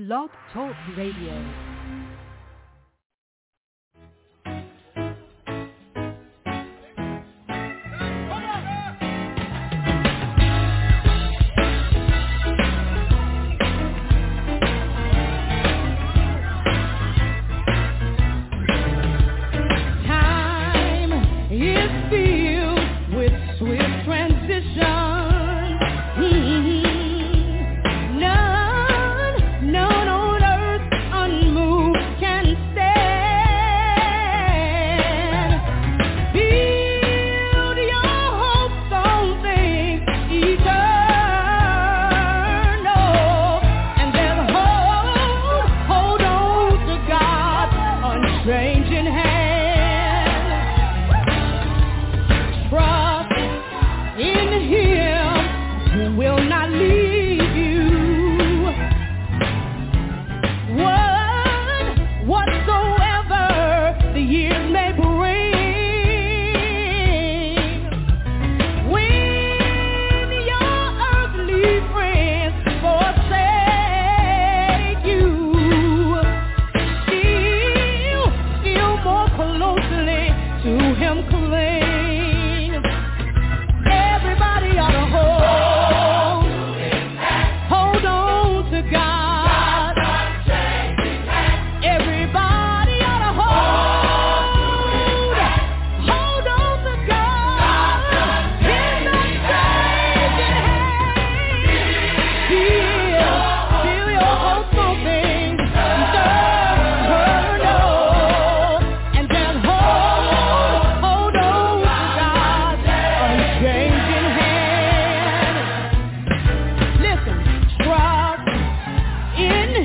Blog Talk Radio.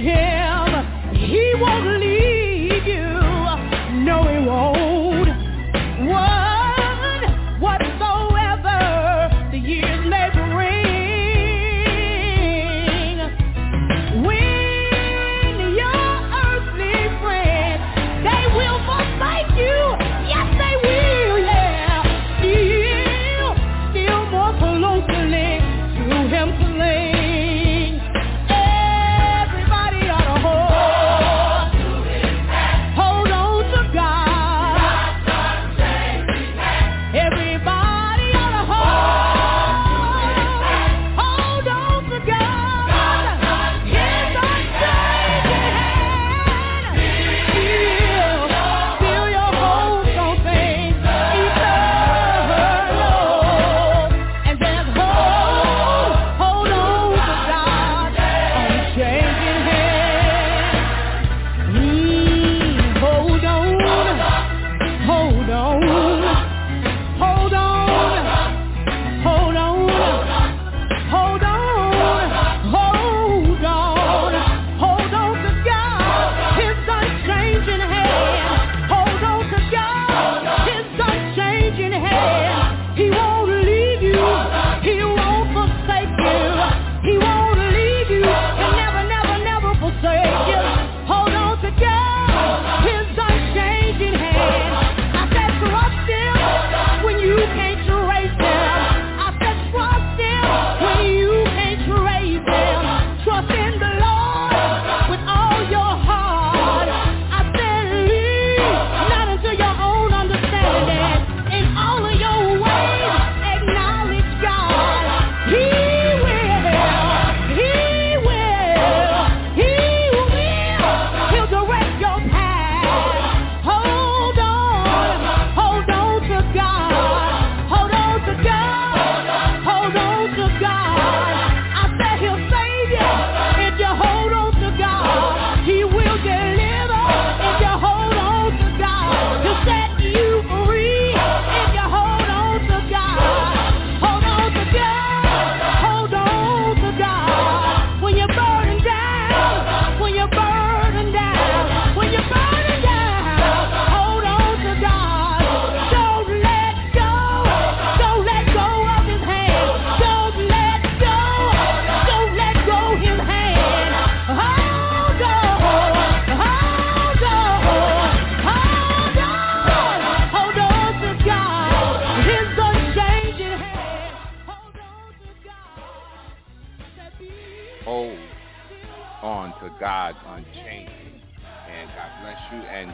Him. He won't leave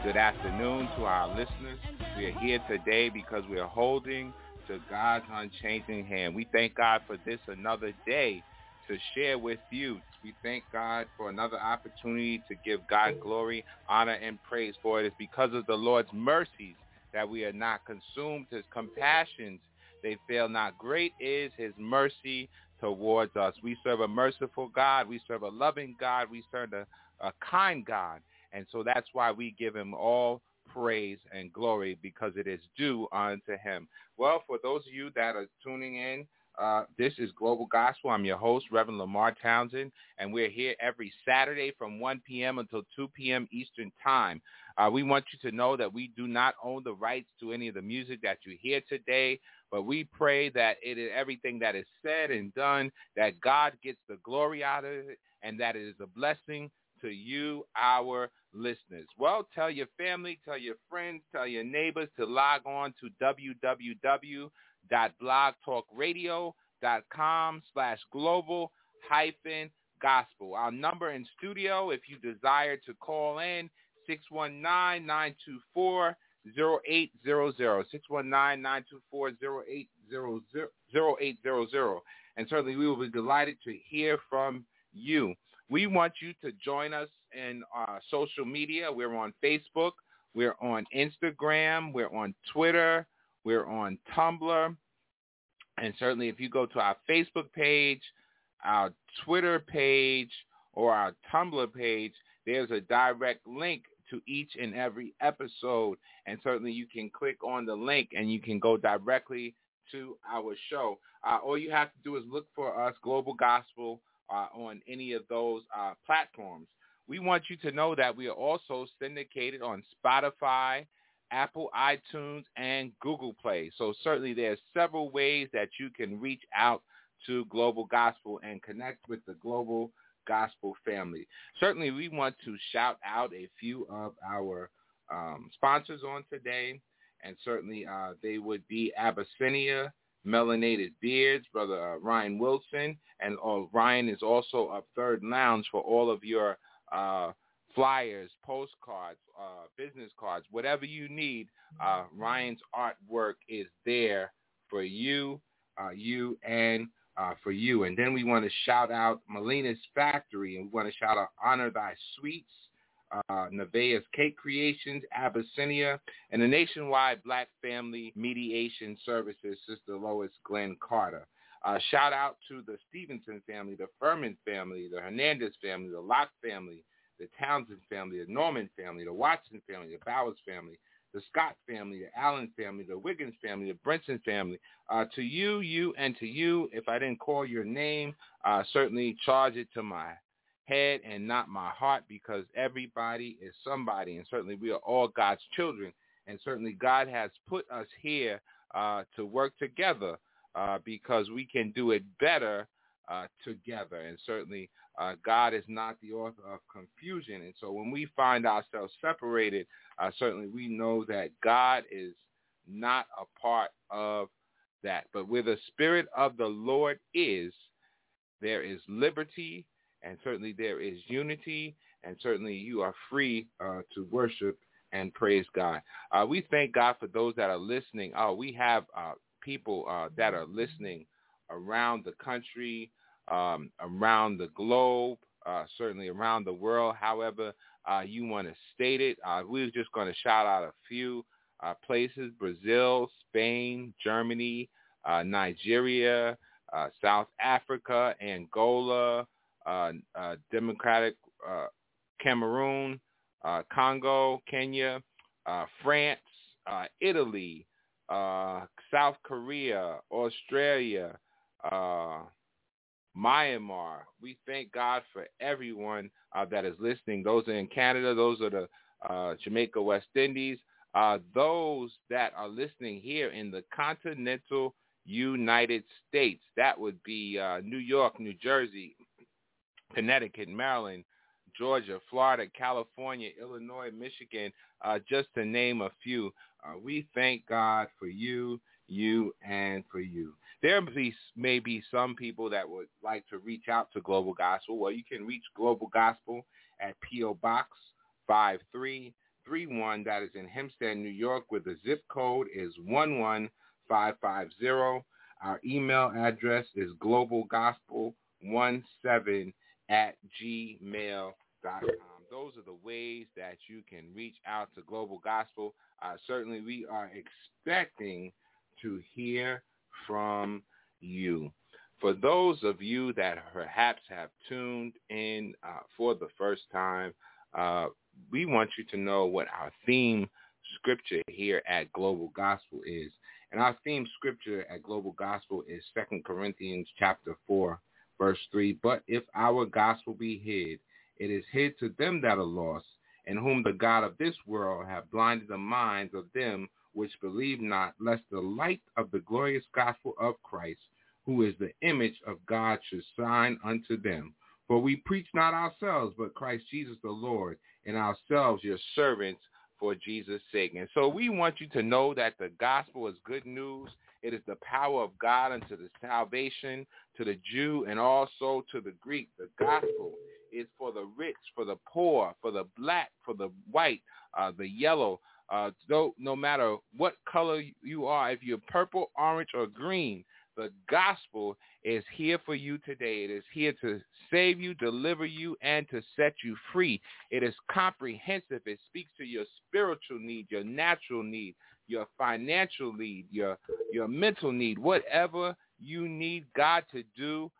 good afternoon to our listeners. We are here today because we are holding to God's unchanging hand. We thank God for this another day to share with you. We thank God for another opportunity to give God glory, honor, and praise for it. It's because of the Lord's mercies that we are not consumed. His compassions, they fail not. Great is his mercy towards us. We serve a merciful God. We serve a loving God. We serve a, a kind God. And so that's why we give him all praise and glory because it is due unto him. Well, for those of you that are tuning in, uh, this is Global Gospel. I'm your host, Reverend LeMarr Townsend, and we're here every Saturday from 1 p.m. until 2 p.m. Eastern Time. Uh, we want you to know that we do not own the rights to any of the music that you hear today, but we pray that it is everything that is said and done, that God gets the glory out of it, and that it is a blessing to you, our listeners. Well, tell your family, tell your friends, tell your neighbors to log on to www.blogtalkradio.com slash global hyphen gospel. Our number in studio, if you desire to call in, 619-924 0800 619-924-0800 and certainly we will be delighted to hear from you. We want you to join us in our social media. We're on Facebook. We're on Instagram. We're on Twitter. We're on Tumblr. And certainly if you go to our Facebook page, our Twitter page, or our Tumblr page, there's a direct link to each and every episode. And certainly you can click on the link and you can go directly to our show. Uh, all you have to do is look for us, Global Gospel, uh, on any of those uh, platforms. We want you to know that we are also syndicated on Spotify, Apple iTunes, and Google Play. So certainly there's several ways that you can reach out to Global Gospel and connect with the Global Gospel family. Certainly we want to shout out a few of our um, sponsors on today, and certainly uh, they would be Abyssinia, Melanated Beards, Brother uh, Ryan Wilson, and uh, Ryan is also a Third Lounge for all of your uh, flyers, postcards, uh, business cards, whatever you need. Uh, Ryan's artwork is there for you, uh, you and uh, for you. And then we want to shout out Melina's Factory, and we want to shout out Honor Thy Sweets, uh, Nevaeh's Cake Creations, Abyssinia, and the Nationwide Black Family Mediation Services, Sister Lois Glenn Carter. Uh, shout out to the Stevenson family, the Furman family, the Hernandez family, the Locke family, the Townsend family, the Norman family, the Watson family, the Bowers family, the Scott family, the Allen family, the Wiggins family, the Brinson family. Uh, to you, you, and to you, if I didn't call your name, uh, certainly charge it to my head and not my heart because everybody is somebody, and certainly we are all God's children, and certainly God has put us here uh, to work together uh, because we can do it better uh, together. And certainly uh, God is not the author of confusion. And so when we find ourselves separated, uh, certainly we know that God is not a part of that. But where the Spirit of the Lord is, there is liberty, and certainly there is unity, and certainly you are free uh, to worship and praise God. Uh, we thank God for those that are listening. Oh, we have uh, people uh, that are listening around the country, um, around the globe, uh, certainly around the world. However, you want to state it. We are just going to shout out a few places, Brazil, Spain, Germany, Nigeria, South Africa, Angola, Democratic Cameroon, Congo, Kenya, France, Italy, South Korea, Australia, Myanmar. We thank God for everyone uh, that is listening. Those are in Canada. Those are the uh, Jamaica, West Indies. Uh, those that are listening here in the continental United States. That would be uh, New York, New Jersey, Connecticut, Maryland, Georgia, Florida, California, Illinois, Michigan, uh, just to name a few. Uh, we thank God for you, you, and for you. There may be some people that would like to reach out to Global Gospel. Well, you can reach Global Gospel at P.O. Box 5331. That is in Hempstead, New York, where the zip code is 11550. Our email address is globalgospel17 at gmail.com. Those are the ways that you can reach out to Global Gospel. Uh, certainly, we are expecting to hear from you. For those of you that perhaps have tuned in uh, for the first time, uh, we want you to know what our theme scripture here at Global Gospel is. And our theme scripture at Global Gospel is 2 Corinthians chapter 4, verse 3. But if our gospel be hid, it is hid to them that are lost, in whom the God of this world hath blinded the minds of them which believe not, lest the light of the glorious gospel of Christ, who is the image of God, should shine unto them. For we preach not ourselves, but Christ Jesus the Lord, and ourselves your servants for Jesus' sake. And so we want you to know that the gospel is good news. It is the power of God unto the salvation to the Jew and also to the Greek. The gospel is for the rich, for the poor, for the black, for the white, uh, the yellow. Uh, no, no matter what color you are, if you're purple, orange, or green, the gospel is here for you today. It is here to save you, deliver you, and to set you free. It is comprehensive. It speaks to your spiritual need, your natural need, your financial need, your your mental need, whatever you need God to do,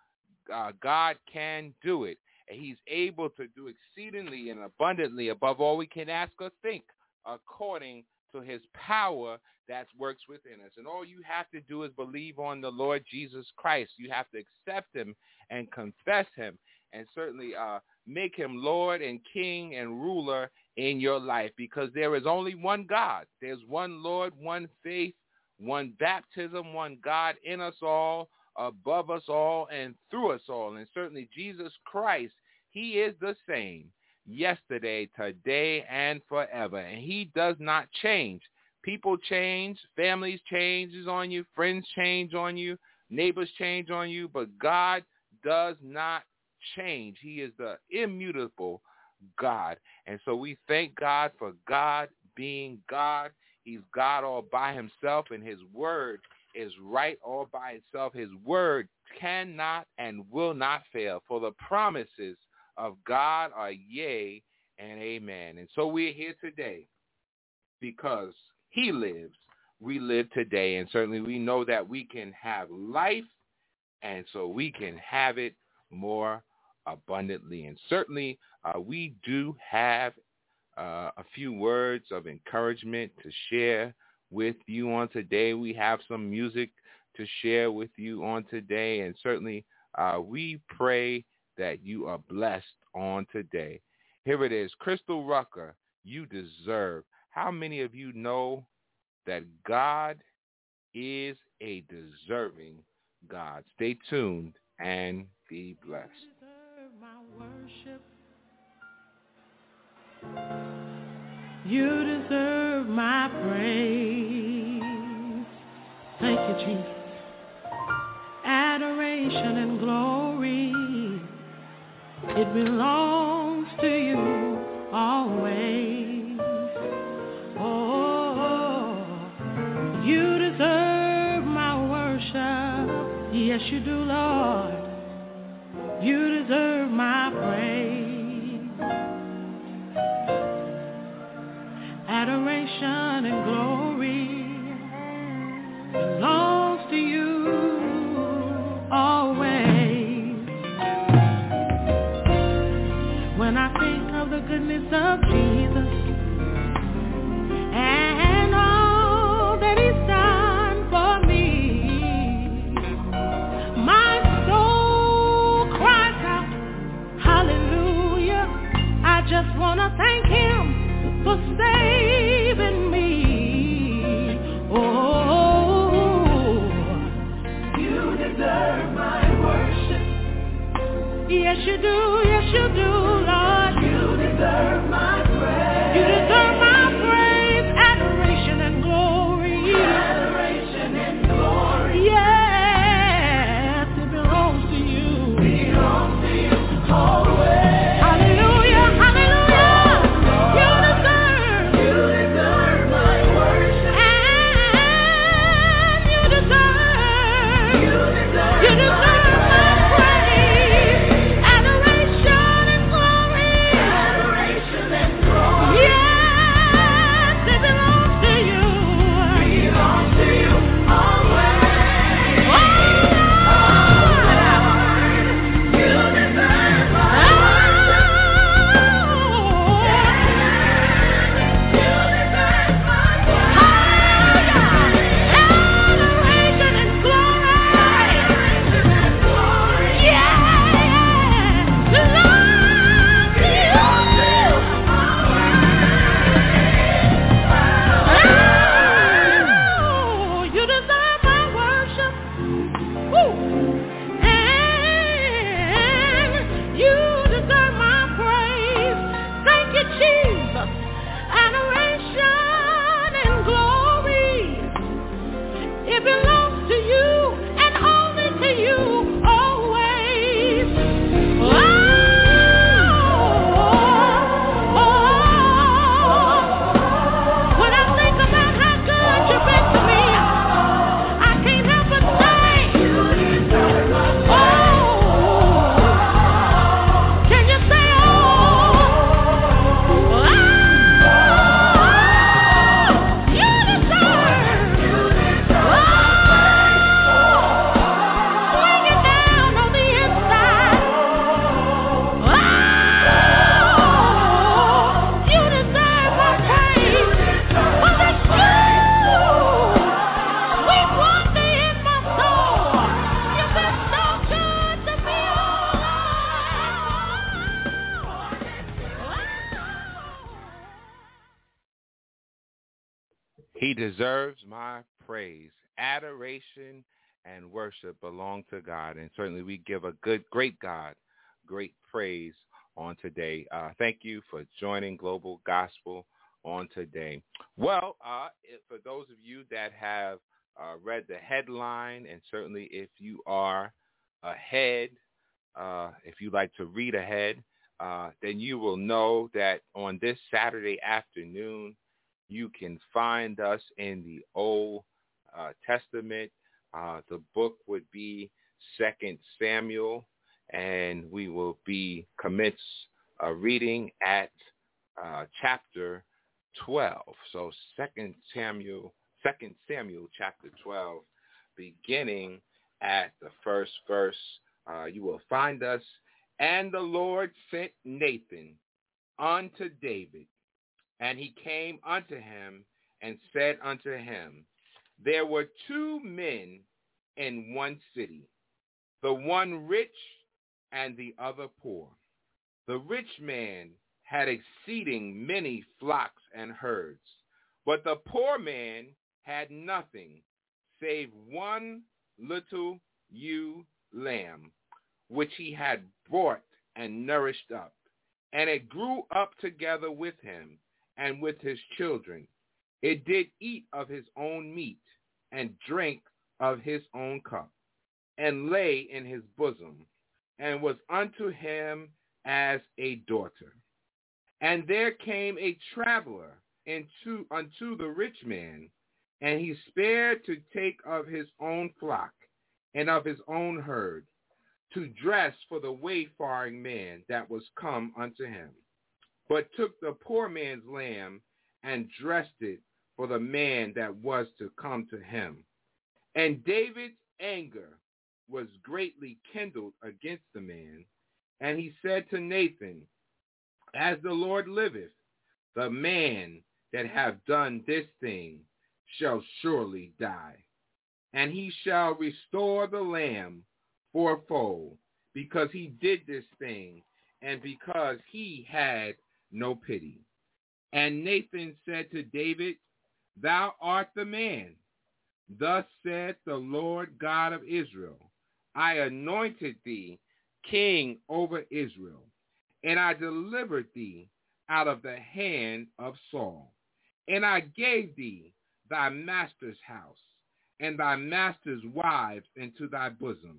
uh, God can do it. And he's able to do exceedingly and abundantly above all we can ask or think according to his power that works within us. And all you have to do is believe on the Lord Jesus Christ. You have to accept him and confess him and certainly uh, make him Lord and King and ruler in your life because there is only one God. There's one Lord, one faith, one baptism, one God in us all, above us all, and through us all. And certainly Jesus Christ, he is the same yesterday, today, and forever. And he does not change. People change, families changes on you, friends change on you, neighbors change on you, but God does not change. He is the immutable God. And so we thank God for God being God. He's God all by himself, and his word is right all by itself. His word cannot and will not fail, for the promises of God are yea and amen. And so we're here today because he lives. We live today, and certainly we know that we can have life, and so we can have it more abundantly. And certainly uh, we do have uh, a few words of encouragement to share with you on today. We have some music to share with you on today, and certainly uh, we pray that you are blessed on today. Here it is, Crystal Rucker, you deserve. How many of you know that God is a deserving God? Stay tuned and be blessed. You deserve my praise. Thank you, Jesus. Adoration and glory, it belongs to you always. Oh, you deserve my worship. Yes, you do, Lord. You deserve and glory belongs to you always. When I think of the goodness of you do. Adoration and worship belong to God, and certainly we give a good, great God great praise on today. Uh, thank you for joining Global Gospel on today. Well, uh, for those of you that have uh, read the headline, and certainly if you are ahead, uh, if you like to read ahead, uh, then you will know that on this Saturday afternoon, you can find us in the Old uh, Testament. Uh, the book would be Second Samuel, and we will be commence uh, reading at uh, chapter 12. So Second Samuel, Second Samuel, chapter 12, beginning at the first verse. Uh, you will find us. And the Lord sent Nathan unto David, and he came unto him and said unto him, There were two men in one city, the one rich and the other poor. The rich man had exceeding many flocks and herds, but the poor man had nothing save one little ewe lamb, which he had brought and nourished up. And it grew up together with him and with his children. It did eat of his own meat and drink of his own cup, and lay in his bosom, and was unto him as a daughter. And there came a traveler into, unto the rich man, and he spared to take of his own flock and of his own herd, to dress for the wayfaring man that was come unto him, but took the poor man's lamb and dressed it for the man that was to come to him. And David's anger was greatly kindled against the man, and he said to Nathan, As the Lord liveth, the man that have done this thing shall surely die. And he shall restore the lamb fourfold, because he did this thing, and because he had no pity. And Nathan said to David, Thou art the man. Thus saith the Lord God of Israel, I anointed thee king over Israel, and I delivered thee out of the hand of Saul. And I gave thee thy master's house and thy master's wives into thy bosom,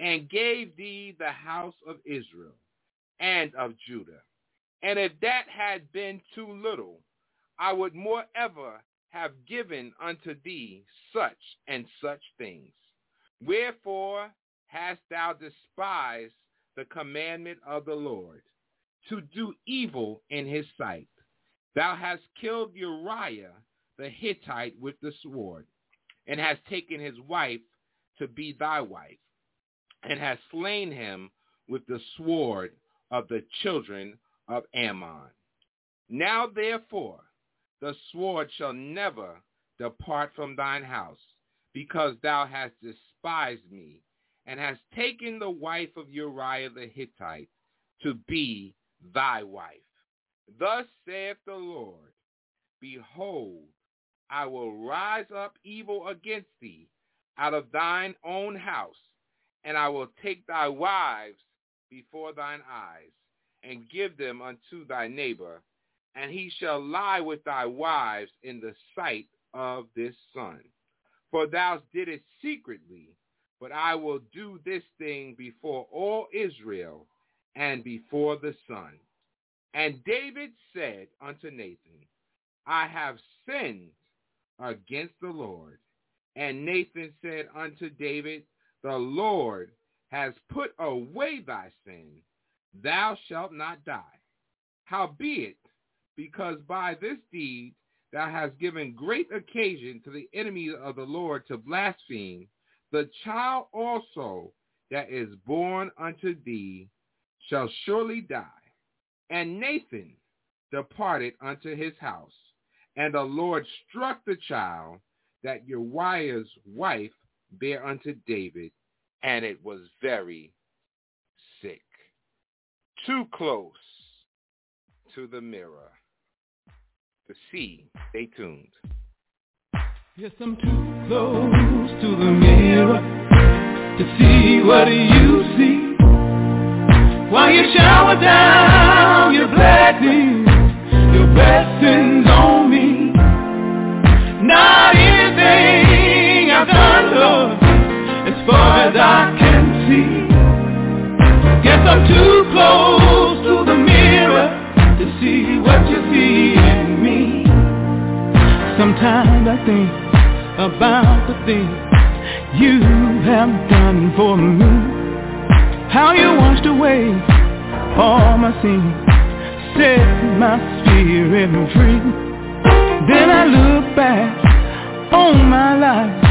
and gave thee the house of Israel and of Judah. And if that had been too little, I would more ever have given unto thee such and such things. Wherefore hast thou despised the commandment of the Lord, to do evil in his sight. Thou hast killed Uriah the Hittite with the sword, and hast taken his wife to be thy wife, and hast slain him with the sword of the children of Ammon. Now therefore the sword shall never depart from thine house, because thou hast despised me and hast taken the wife of Uriah the Hittite to be thy wife. Thus saith the Lord, Behold, I will rise up evil against thee out of thine own house, and I will take thy wives before thine eyes, and give them unto thy neighbor, and he shall lie with thy wives in the sight of this sun. For thou didst secretly, but I will do this thing before all Israel and before the sun. And David said unto Nathan, I have sinned against the Lord. And Nathan said unto David, The Lord has put away thy sin. Thou shalt not die. Howbeit, because by this deed thou hast given great occasion to the enemy of the Lord to blaspheme, the child also that is born unto thee shall surely die. And Nathan departed unto his house, and the Lord struck the child that Uriah's wife bare unto David, and it was very sick. Too close to the mirror. To see, stay tuned. Yes, I'm too close to the mirror to see what you see. While you shower down your blessings, your blessings on me. Not anything I've done, Lord, as far as I can see. Guess I'm too think about the things you have done for me. How you washed away all my sins, set my spirit free. Then I look back on my life.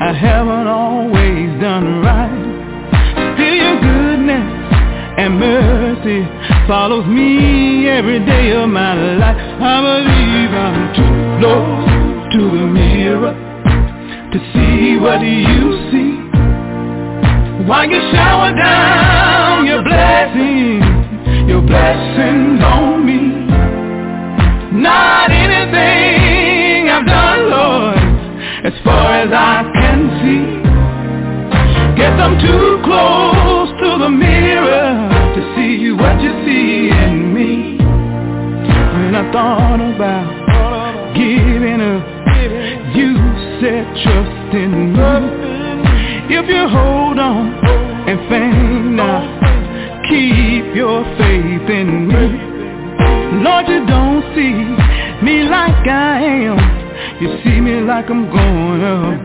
I haven't always done right. Still your goodness and mercy follows me every day of my life. I believe I'm too close to the mirror to see what you see. While you shower down your blessings, your blessings on me. Not anything I've done, Lord, as far as I can see. Guess I'm too close to the mirror to see what you see in me. When I thought about you said trust in me. If you hold on and faint now, keep your faith in me. Lord, you don't see me like I am. You see me like I'm going up.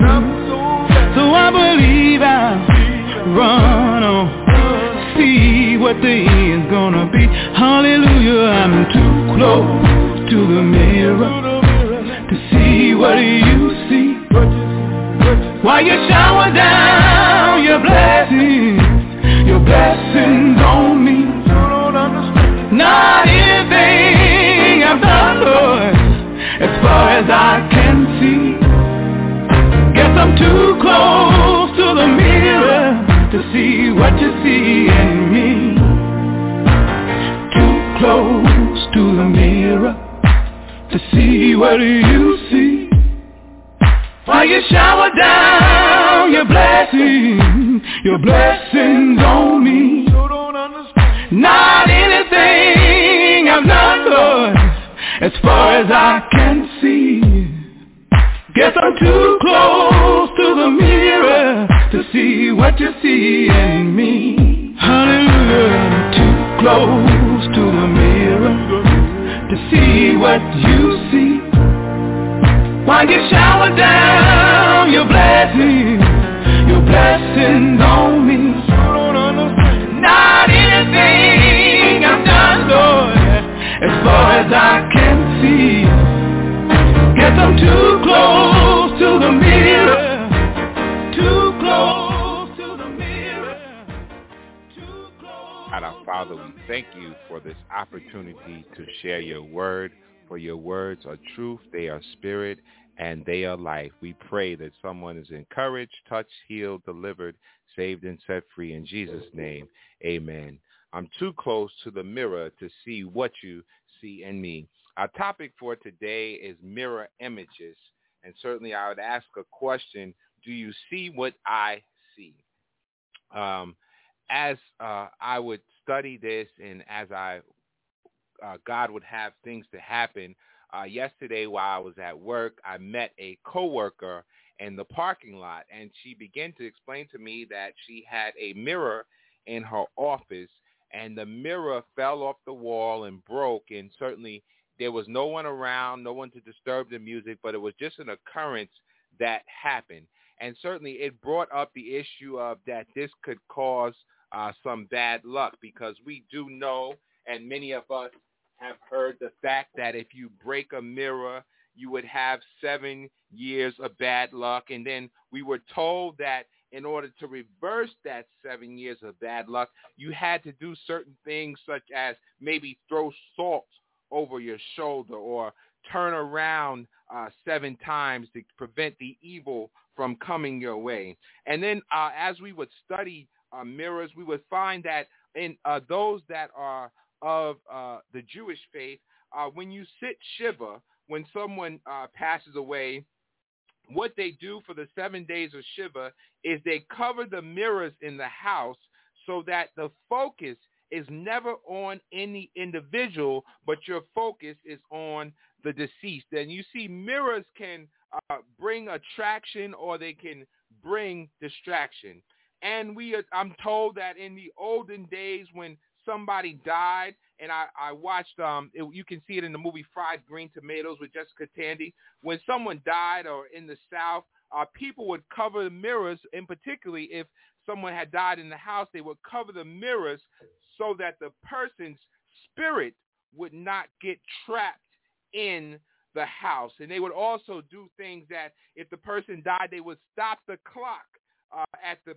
So I believe I'll run on, see what the end's gonna be. Hallelujah, I'm too close to the mirror to see what you see. While you shower down your blessings, your blessings on me. Not anything I've done, Lord, as far as I can see. Guess I'm too close to the mirror to see what you see in me. Too close to the mirror to see what you see. While you shower down your blessings, your blessings on me. Not anything I've done, Lord, as far as I can see. Guess I'm too close to the mirror to see what you see in me. Hallelujah, too close to the mirror to see what you see. While you shower down your blessings, your blessings on me. Not anything I've done, Lord, as far as I can see. Guess I'm too close to the mirror, too close to the mirror, too close. Our Father, we thank you for this opportunity to share your word. For your words are truth, they are spirit, and they are life. We pray that someone is encouraged, touched, healed, delivered, saved, and set free. In Jesus' name, amen. I'm too close to the mirror to see what you see in me. Our topic for today is mirror images. And certainly I would ask a question, do you see what I see? Um, as uh, I would study this and as I uh, God would have things to happen. Uh, yesterday while I was at work, I met a coworker in the parking lot, and she began to explain to me that she had a mirror in her office, and the mirror fell off the wall and broke, and certainly there was no one around, no one to disturb the music, but it was just an occurrence that happened. And certainly it brought up the issue of that this could cause uh, some bad luck because we do know, and many of us have heard the fact that if you break a mirror, you would have seven years of bad luck. And then we were told that in order to reverse that seven years of bad luck, you had to do certain things such as maybe throw salt over your shoulder or turn around uh, seven times to prevent the evil from coming your way. And then uh, as we would study uh, mirrors, we would find that in uh, those that are of uh, the Jewish faith, uh, when you sit Shiva, when someone uh, passes away, what they do for the seven days of Shiva is they cover the mirrors in the house so that the focus is never on any individual, but your focus is on the deceased. And you see, mirrors can uh, bring attraction or they can bring distraction. And we, I'm told that in the olden days when somebody died, and I, I watched, um, it, you can see it in the movie Fried Green Tomatoes with Jessica Tandy. When someone died or in the South, uh, people would cover the mirrors, and particularly if someone had died in the house, they would cover the mirrors so that the person's spirit would not get trapped in the house. And they would also do things that if the person died, they would stop the clock uh, at the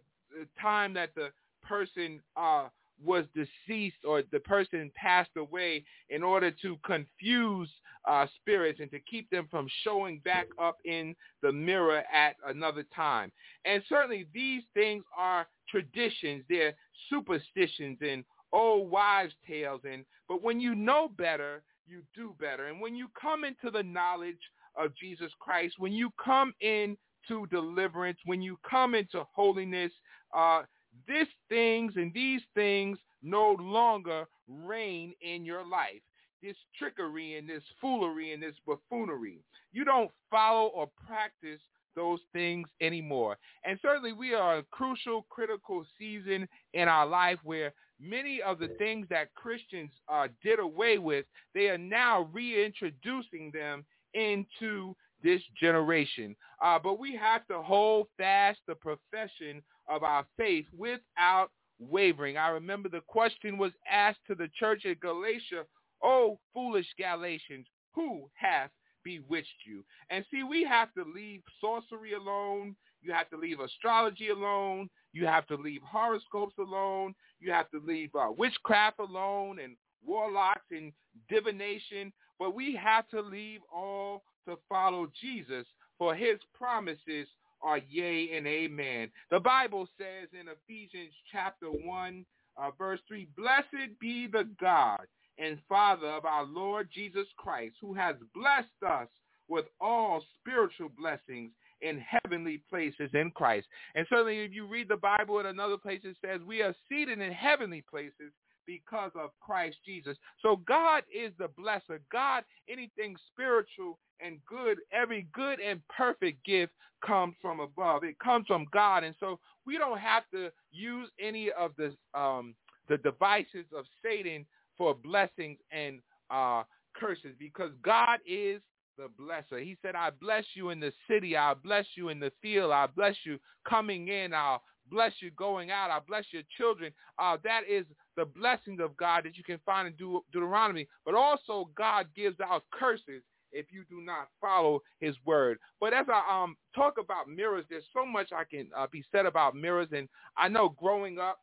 time that the person uh, was deceased or the person passed away in order to confuse uh, spirits and to keep them from showing back up in the mirror at another time. And certainly these things are traditions. They're superstitions and old wives' tales. And But when you know better, you do better. And when you come into the knowledge of Jesus Christ, when you come into deliverance, when you come into holiness, uh, these things and these things no longer reign in your life. This trickery and this foolery and this buffoonery. You don't follow or practice those things anymore. And certainly we are a crucial, critical season in our life where many of the things that Christians uh, did away with, they are now reintroducing them into this generation. Uh, but we have to hold fast the profession of our faith without wavering. I remember the question was asked to the church at Galatia, Oh, foolish Galatians, who hath bewitched you? And see, we have to leave sorcery alone. You have to leave astrology alone. You have to leave horoscopes alone. You have to leave uh, witchcraft alone and warlocks and divination. But we have to leave all to follow Jesus for his promises are yea and amen. The Bible says in Ephesians chapter 1, uh, verse 3, Blessed be the God and Father of our Lord Jesus Christ, who has blessed us with all spiritual blessings in heavenly places in Christ. And certainly if you read the Bible in another place, it says we are seated in heavenly places because of Christ Jesus. So God is the blesser. God, anything spiritual and good, every good and perfect gift comes from above. It comes from God. And so we don't have to use any of the, um, the devices of Satan for blessings and uh, curses because God is the blesser. He said, I bless you in the city. I'll bless you in the field. I'll bless you coming in. I'll bless you going out. I'll bless your children. Uh, that is the blessings of God that you can find in De- Deuteronomy. But also God gives out curses if you do not follow his word. But as I um, talk about mirrors, there's so much I can uh, be said about mirrors. And I know growing up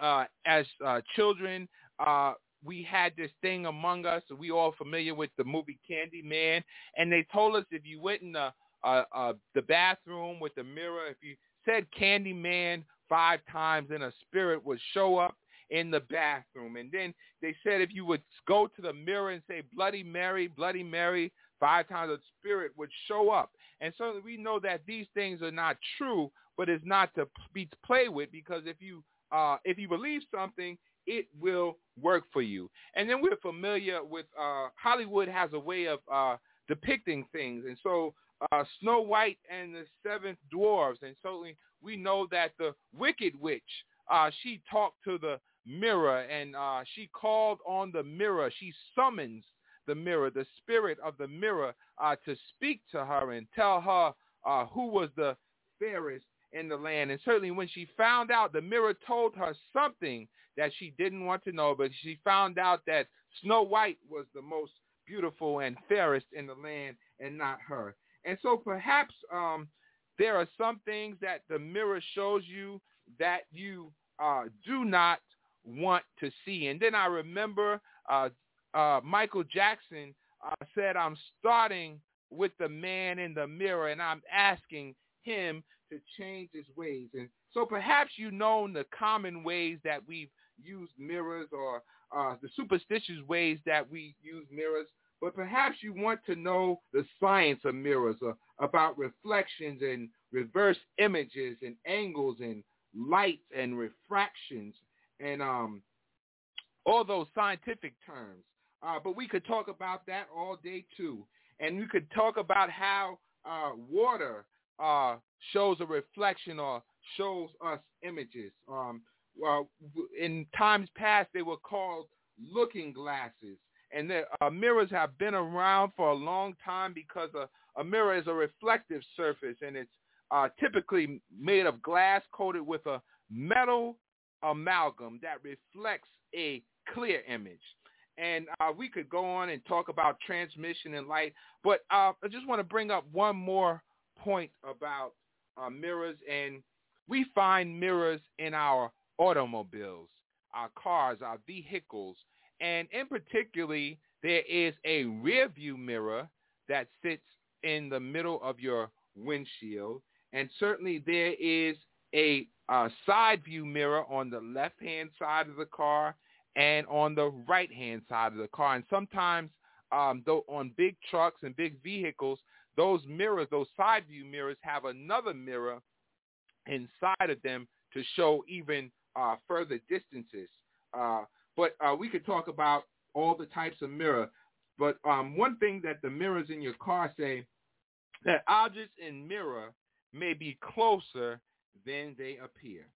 uh, as uh, children, uh, we had this thing among us. We all familiar with the movie Candyman, and they told us if you went in the uh, uh, the bathroom with the mirror, if you said Candyman five times, and a spirit would show up in the bathroom. And then they said if you would go to the mirror and say Bloody Mary, Bloody Mary five times, a spirit would show up. And so we know that these things are not true, but it's not to be played with because if you uh, if you believe something, it will work for you. And then we're familiar with uh, Hollywood has a way of uh, depicting things. And so uh, Snow White and the Seven Dwarfs, and certainly we know that the Wicked Witch, uh, she talked to the mirror and uh, she called on the mirror. She summons the mirror, the spirit of the mirror, uh, to speak to her and tell her uh, who was the fairest in the land. And certainly when she found out, the mirror told her something that she didn't want to know, but she found out that Snow White was the most beautiful and fairest in the land and not her. And so perhaps um, there are some things that the mirror shows you that you uh, do not want to see. And then I remember uh, uh, Michael Jackson uh, said, I'm starting with the man in the mirror and I'm asking him to change his ways. And so perhaps you know the common ways that we've used mirrors or uh, the superstitious ways that we use mirrors. But perhaps you want to know the science of mirrors, uh, about reflections and reverse images and angles and lights and refractions and um, all those scientific terms. Uh, but we could talk about that all day too. And we could talk about how uh, water uh, shows a reflection or shows us images. Um, in times past, they were called looking glasses. And the uh, mirrors have been around for a long time because a, a mirror is a reflective surface, and it's uh, typically made of glass coated with a metal amalgam that reflects a clear image. And uh, we could go on and talk about transmission and light, but uh, I just want to bring up one more point about uh, mirrors. And we find mirrors in our automobiles, our cars, our vehicles, and in particularly, there is a rear view mirror that sits in the middle of your windshield. And certainly there is a, a side view mirror on the left-hand side of the car and on the right-hand side of the car. And sometimes um, though on big trucks and big vehicles, those mirrors, those side view mirrors have another mirror inside of them to show even uh, further distances. Uh, but uh, we could talk about all the types of mirror. But um, one thing that the mirrors in your car say that objects in mirror may be closer than they appear.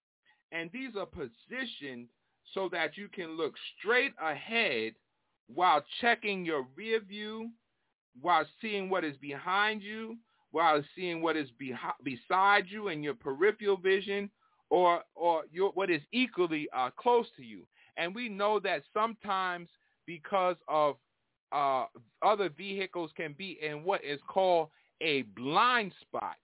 And these are positioned so that you can look straight ahead while checking your rear view, while seeing what is behind you, while seeing what is beside you in your peripheral vision, or or your, what is equally uh, close to you. And we know that sometimes because of uh, other vehicles can be in what is called a blind spot.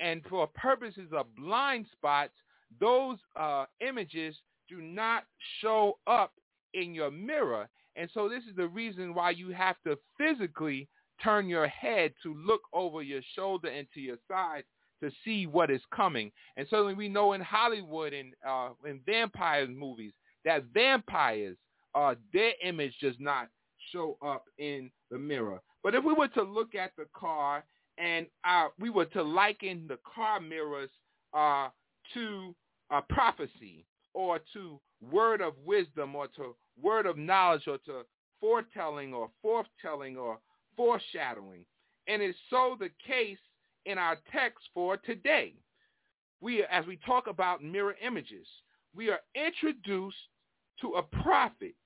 And for purposes of blind spots, those uh, images do not show up in your mirror. And so this is the reason why you have to physically turn your head to look over your shoulder and to your side to see what is coming. And certainly we know in Hollywood and uh, in vampire movies that vampires, uh, their image does not show up in the mirror. But if we were to look at the car and uh, we were to liken the car mirrors uh, to a prophecy or to word of wisdom or to word of knowledge or to foretelling or forthtelling or foreshadowing. And it's so the case in our text for today. We, as we talk about mirror images, we are introduced to a prophet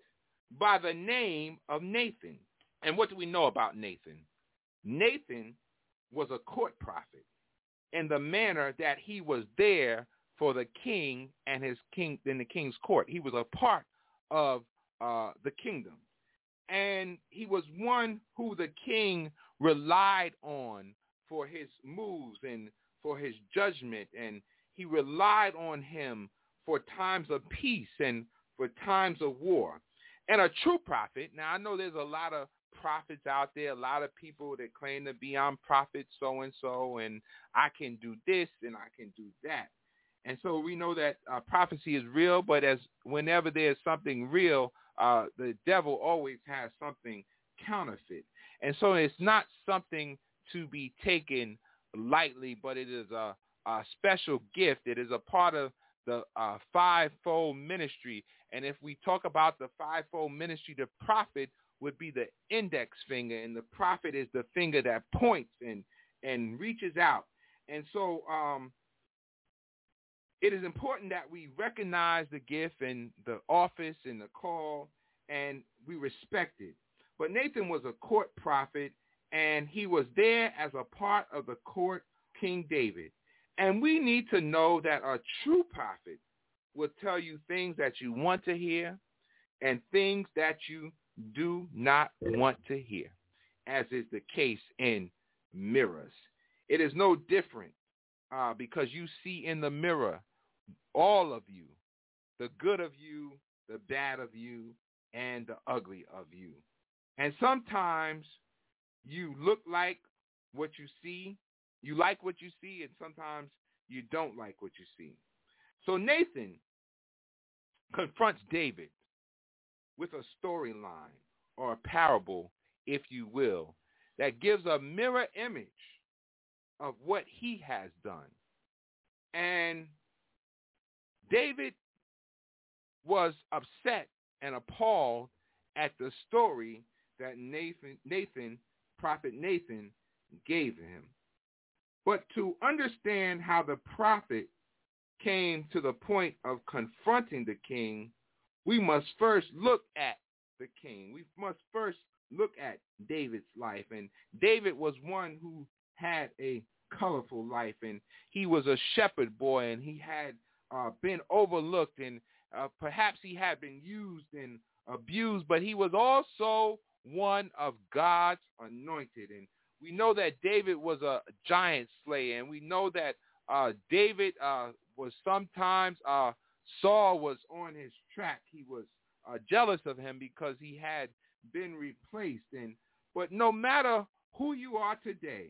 by the name of Nathan. And what do we know about Nathan? Nathan was a court prophet in the manner that he was there for the king and his king in the king's court. He was a part of uh, the kingdom. And he was one who the king relied on for his moves and for his judgment. And he relied on him for times of peace and for times of war. And a true prophet, now I know there's a lot of prophets out there, a lot of people that claim to be I'm prophet so-and-so and I can do this and I can do that. And so we know that uh, prophecy is real, but as whenever there's something real, uh, the devil always has something counterfeit. And so it's not something to be taken lightly, but it is a, a special gift. It is a part of the uh, fivefold ministry. And if we talk about the fivefold ministry, the prophet would be the index finger, and the prophet is the finger that points and and reaches out. And so um, it is important that we recognize the gift and the office and the call, and we respect it. But Nathan was a court prophet, and he was there as a part of the court King David. And we need to know that a true prophet will tell you things that you want to hear and things that you do not want to hear, as is the case in mirrors. It is no different uh, because you see in the mirror all of you, the good of you, the bad of you, and the ugly of you. And sometimes you look like what you see. You like what you see, and sometimes you don't like what you see. So Nathan confronts David with a storyline or a parable if you will, that gives a mirror image of what he has done. And David was upset and appalled at the story that Nathan, Nathan, prophet Nathan, gave him. But to understand how the prophet came to the point of confronting the king, we must first look at the king. We must first look at David's life. And David was one who had a colorful life, and he was a shepherd boy, and he had uh, been overlooked, and uh, perhaps he had been used and abused, but he was also one of God's anointed. And we know that David was a giant slayer, and we know that uh, David uh, was sometimes uh, Saul was on his track. He was uh, jealous of him because he had been replaced. And but no matter who you are today,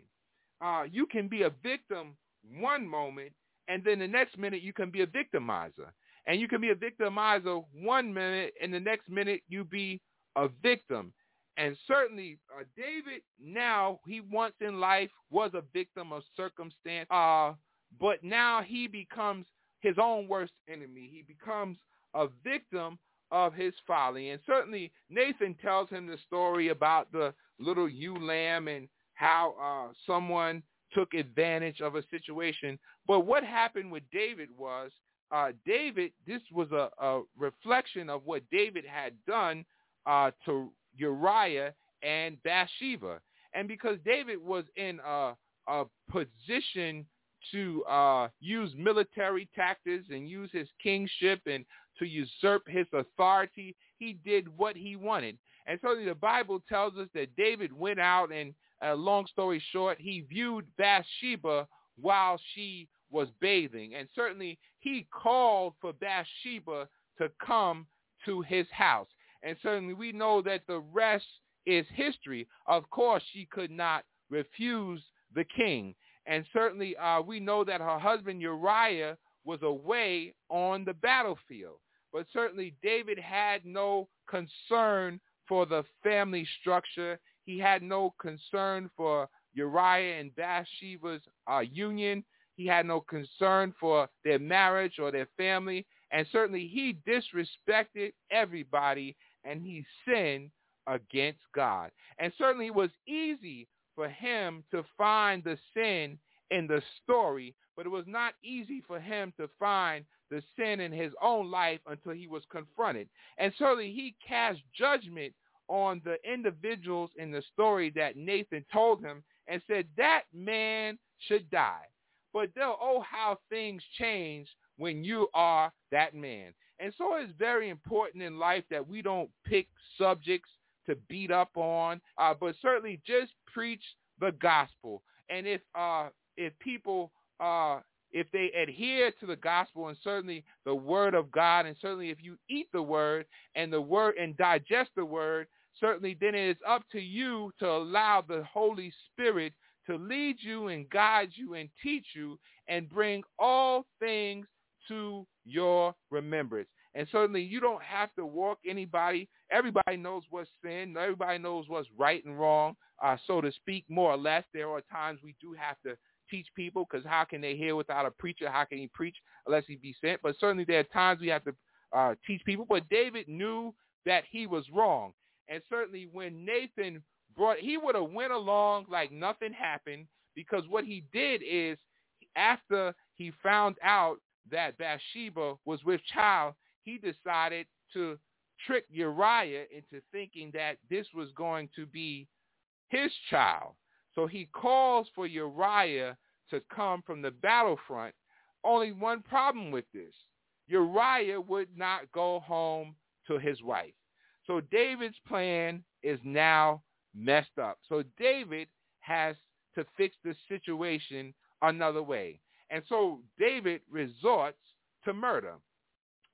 uh, you can be a victim one moment, and then the next minute you can be a victimizer. And you can be a victimizer one minute, and the next minute you be a victim. And certainly, uh, David now, he once in life was a victim of circumstance, uh, but now he becomes his own worst enemy. He becomes a victim of his folly. And certainly, Nathan tells him the story about the little ewe lamb and how uh, someone took advantage of a situation. But what happened with David was uh, David, this was a, a, reflection of what David had done uh, to Uriah and Bathsheba. And because David was in a, a position to uh, use military tactics and use his kingship and to usurp his authority, he did what he wanted. And so the Bible tells us that David went out and, uh, long story short, he viewed Bathsheba while she was bathing. And certainly he called for Bathsheba to come to his house. And certainly we know that the rest is history. Of course, she could not refuse the king. And certainly uh, we know that her husband Uriah was away on the battlefield. But certainly David had no concern for the family structure. He had no concern for Uriah and Bathsheba's uh, union. He had no concern for their marriage or their family. And certainly he disrespected everybody and he sinned against God. And certainly it was easy for him to find the sin in the story, but it was not easy for him to find the sin in his own life until he was confronted. And certainly he cast judgment on the individuals in the story that Nathan told him and said that man should die. But oh, how things change when you are that man. And so it's very important in life that we don't pick subjects to beat up on, uh, but certainly just preach the gospel. And if uh, if people uh, if they adhere to the gospel and certainly the word of God, and certainly if you eat the word and the word and digest the word, certainly then it is up to you to allow the Holy Spirit to lead you and guide you and teach you and bring all things to your remembrance. And certainly you don't have to walk anybody. Everybody knows what's sin. Everybody knows what's right and wrong, uh, so to speak, more or less. There are times we do have to teach people because how can they hear without a preacher? How can he preach unless he be sent? But certainly there are times we have to uh, teach people. But David knew that he was wrong. And certainly when Nathan brought, he would have went along like nothing happened because what he did is after he found out that Bathsheba was with child, he decided to trick Uriah into thinking that this was going to be his child. So he calls for Uriah to come from the battlefront. Only one problem with this. Uriah would not go home to his wife. So David's plan is now messed up. So David has to fix the situation another way. And so David resorts to murder.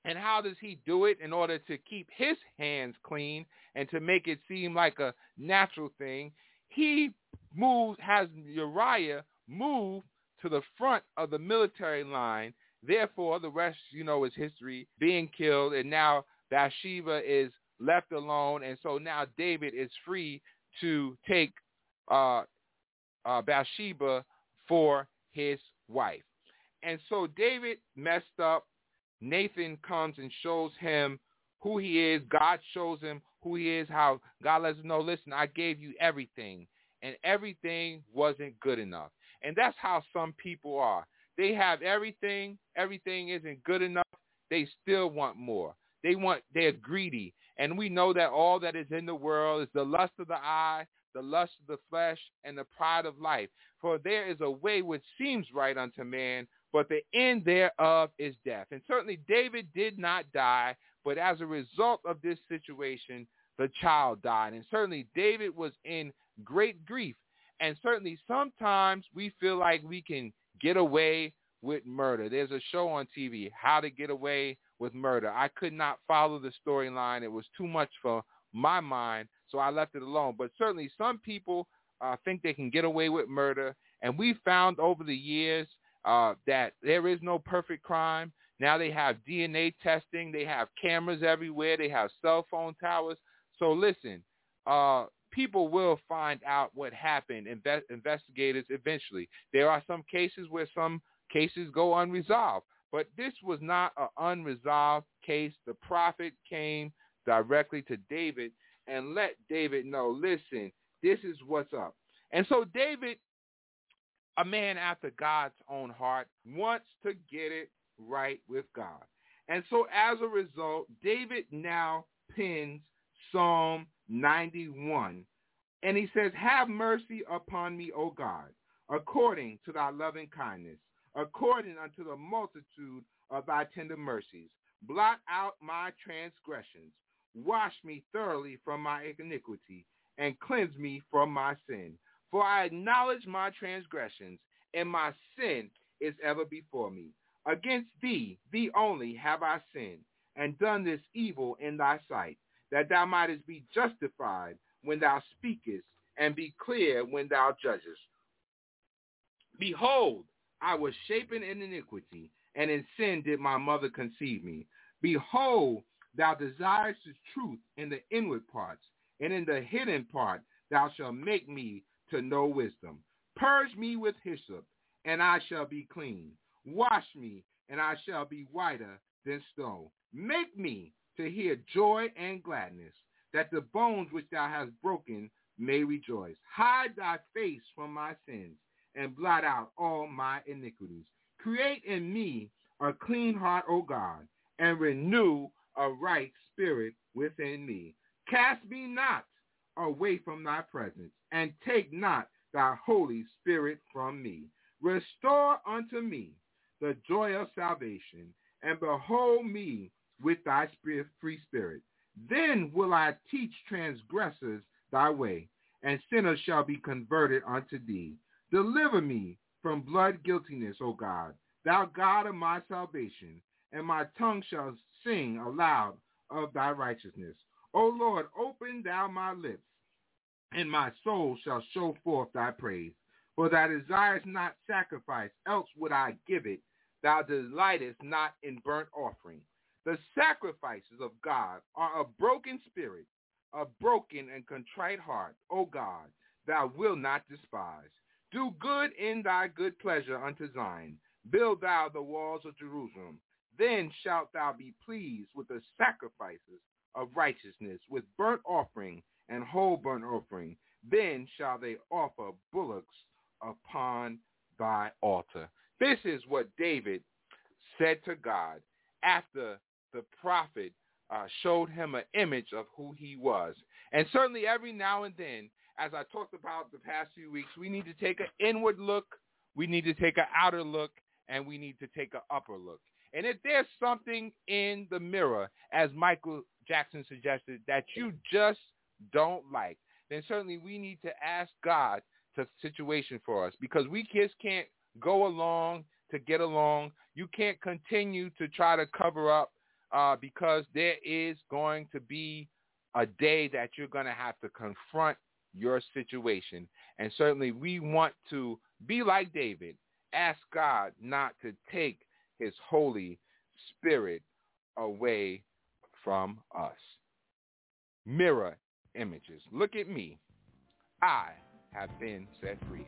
And how does he do it in order to keep his hands clean and to make it seem like a natural thing? He moves, has Uriah move to the front of the military line. Therefore, the rest, you know, is history, being killed, and now Bathsheba is left alone, and so now David is free to take uh, uh, Bathsheba for his wife. And so David messed up. Nathan comes and shows him who he is. God shows him who he is, how God lets him know, listen, I gave you everything, and everything wasn't good enough. And that's how some people are. They have everything. Everything isn't good enough. They still want more. They want, they're greedy. And we know that all that is in the world is the lust of the eye, the lust of the flesh, and the pride of life. For there is a way which seems right unto man, but the end thereof is death. And certainly David did not die, but as a result of this situation, the child died. And certainly David was in great grief. And certainly sometimes we feel like we can get away with murder. There's a show on TV, How to Get Away with Murder. I could not follow the storyline. It was too much for my mind, so I left it alone. But certainly some people uh, think they can get away with murder. And we found over the years uh, that there is no perfect crime. Now they have DNA testing. They have cameras everywhere. They have cell phone towers. So listen, uh, people will find out what happened. Inve- investigators eventually. There are some cases where some cases go unresolved. But this was not an unresolved case. The prophet came directly to David and let David know, listen, this is what's up. And so David, a man after God's own heart, wants to get it right with God. And so as a result, David now pins Psalm 91. And he says, Have mercy upon me, O God, according to thy loving kindness, according unto the multitude of thy tender mercies. Blot out my transgressions. Wash me thoroughly from my iniquity, and cleanse me from my sin. For I acknowledge my transgressions, and my sin is ever before me. Against thee, thee only, have I sinned, and done this evil in thy sight, that thou mightest be justified when thou speakest, and be clear when thou judgest. Behold, I was shapen in iniquity, and in sin did my mother conceive me. Behold, thou desirest the truth in the inward parts, and in the hidden part thou shalt make me to know wisdom. Purge me with hyssop, and I shall be clean. Wash me, and I shall be whiter than snow. Make me to hear joy and gladness, that the bones which thou hast broken may rejoice. Hide thy face from my sins, and blot out all my iniquities. Create in me a clean heart, O God, and renew a right spirit within me. Cast me not away from thy presence, and take not thy Holy Spirit from me. Restore unto me the joy of salvation, and behold me with thy free spirit. Then will I teach transgressors thy way, and sinners shall be converted unto thee. Deliver me from blood guiltiness, O God, thou God of my salvation, and my tongue shall sing aloud of thy righteousness. O Lord, open thou my lips, and my soul shall show forth thy praise. For thou desirest not sacrifice, else would I give it. Thou delightest not in burnt offering. The sacrifices of God are a broken spirit, a broken and contrite heart, O God, thou wilt not despise. Do good in thy good pleasure unto Zion. Build thou the walls of Jerusalem. Then shalt thou be pleased with the sacrifices of righteousness, with burnt offering and whole burnt offering. Then shall they offer bullocks upon thy altar. This is what David said to God after the prophet uh, showed him an image of who he was. And certainly every now and then, as I talked about the past few weeks, we need to take an inward look, we need to take an outer look, and we need to take an upper look. And if there's something in the mirror, as Michael Jackson suggested, that you just don't like, then certainly we need to ask God to situation for us because we just can't go along to get along. You can't continue to try to cover up uh, because there is going to be a day that you're going to have to confront your situation. And certainly we want to be like David, ask God not to take his Holy Spirit away from us. Mirror images. Look at me. I have been set free.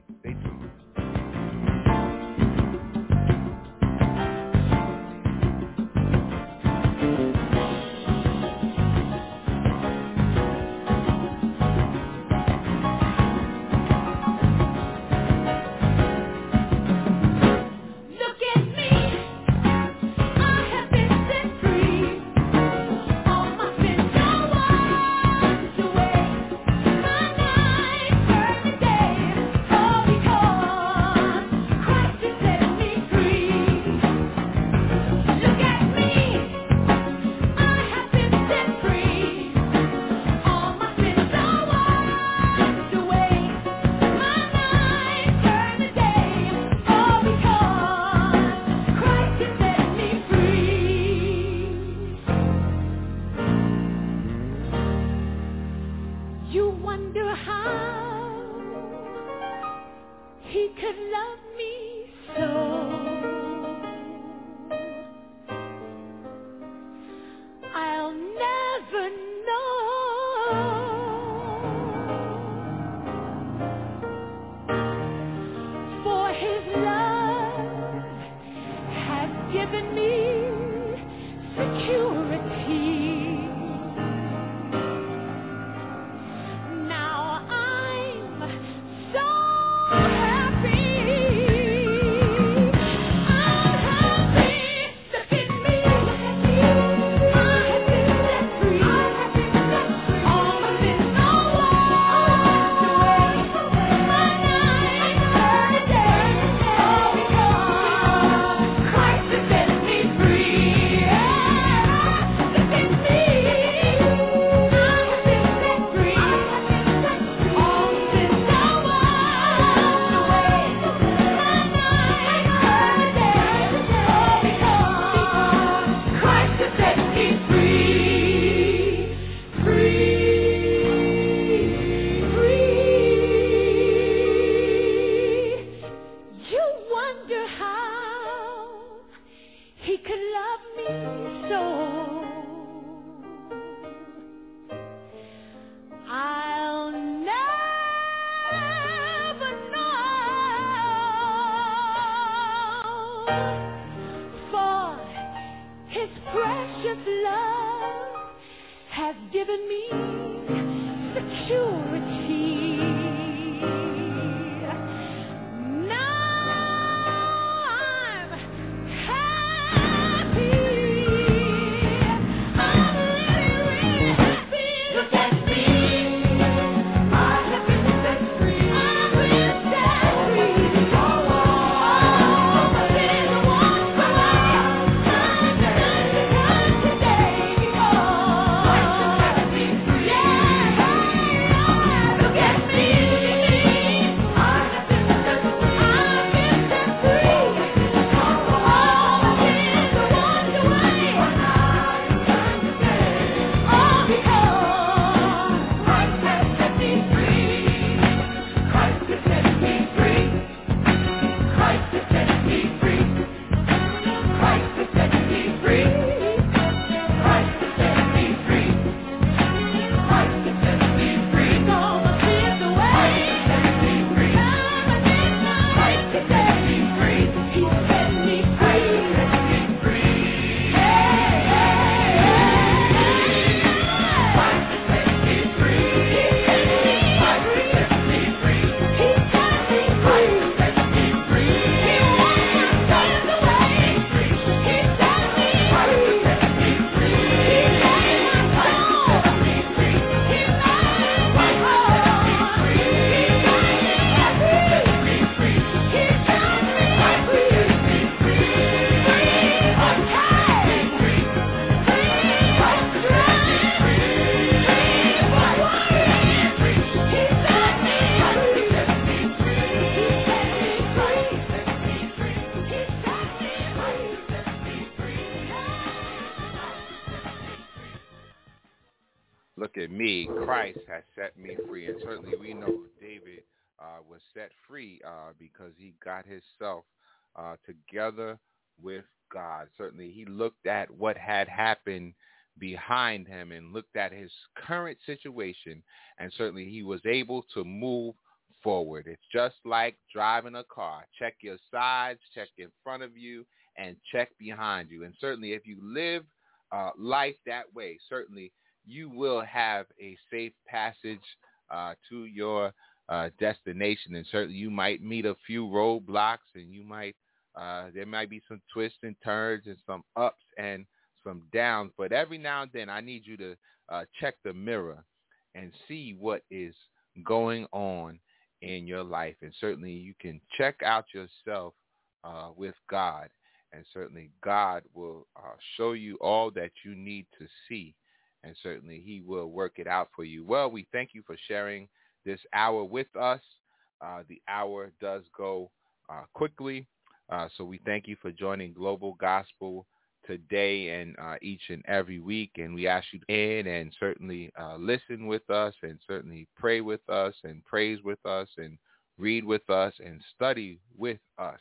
Behind him and looked at his current situation, and certainly he was able to move forward. It's just like driving a car. Check your sides, check in front of you, and check behind you. And certainly if you live uh, life that way, certainly you will have a safe passage uh, to your uh, destination. And certainly you might meet a few roadblocks and you might, uh, there might be some twists and turns and some ups and some downs. But every now and then I need you to uh, check the mirror and see what is going on in your life. And certainly you can check out yourself uh, with God. And certainly God will uh, show you all that you need to see. And certainly he will work it out for you. Well, we thank you for sharing this hour with us. Uh, the hour does go uh, quickly. Uh, so we thank you for joining Global Gospel today and uh, each and every week. And we ask you in and certainly uh, listen with us and certainly pray with us and praise with us and read with us and study with us.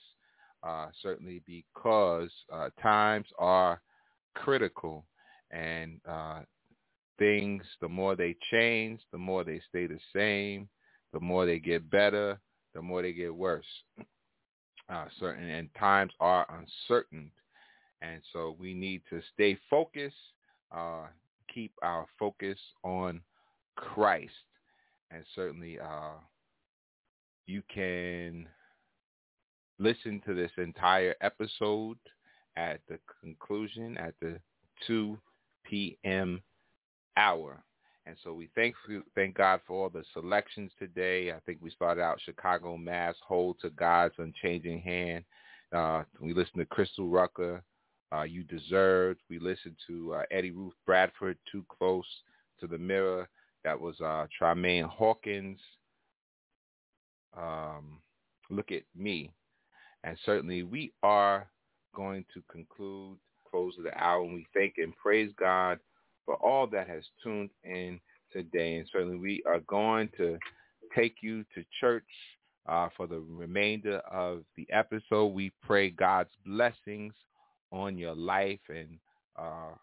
Uh, certainly because uh, times are critical and uh, things, the more they change, the more they stay the same, the more they get better, the more they get worse. Uh, certain and times are uncertain and so we need to stay focused, uh, keep our focus on Christ. And certainly uh, you can listen to this entire episode at the conclusion at the 2 p.m. hour. And so we thank thank God for all the selections today. I think we started out Chicago Mass, Hold to God's Unchanging Hand. Uh, we listened to Crystal Rucker, uh, You Deserved. We listened to uh, Eddie Ruth Bradford, Too Close to the Mirror. That was uh, Hawkins. Um, Look at Me. And certainly we are going to conclude close of the hour and we thank and praise God for all that has tuned in today. And certainly we are going to take you to church uh, for the remainder of the episode. We pray God's blessings on your life. And uh,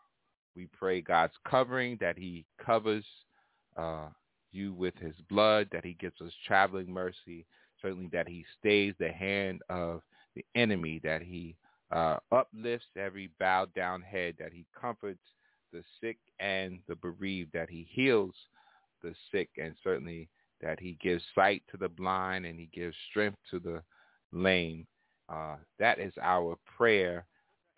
we pray God's covering, that he covers uh, you with his blood, that he gives us traveling mercy, certainly that he stays the hand of the enemy, that he uh, uplifts every bowed down head, that he comforts the sick and the bereaved, that he heals the sick, and certainly that he gives sight to the blind and he gives strength to the lame. Uh, that is our prayer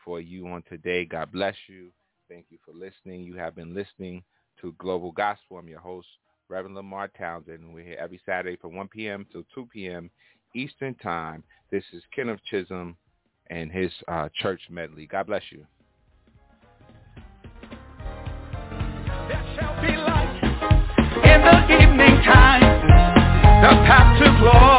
for you on today. God bless you. Thank you for listening. You have been listening to Global Gospel. I'm your host, Reverend LeMarr Townsend. We're here every Saturday from 1 p.m. till 2 p.m. Eastern Time. This is Kenneth Chisholm and his uh, church medley. God bless you. Shall be light in the evening time. The path to glory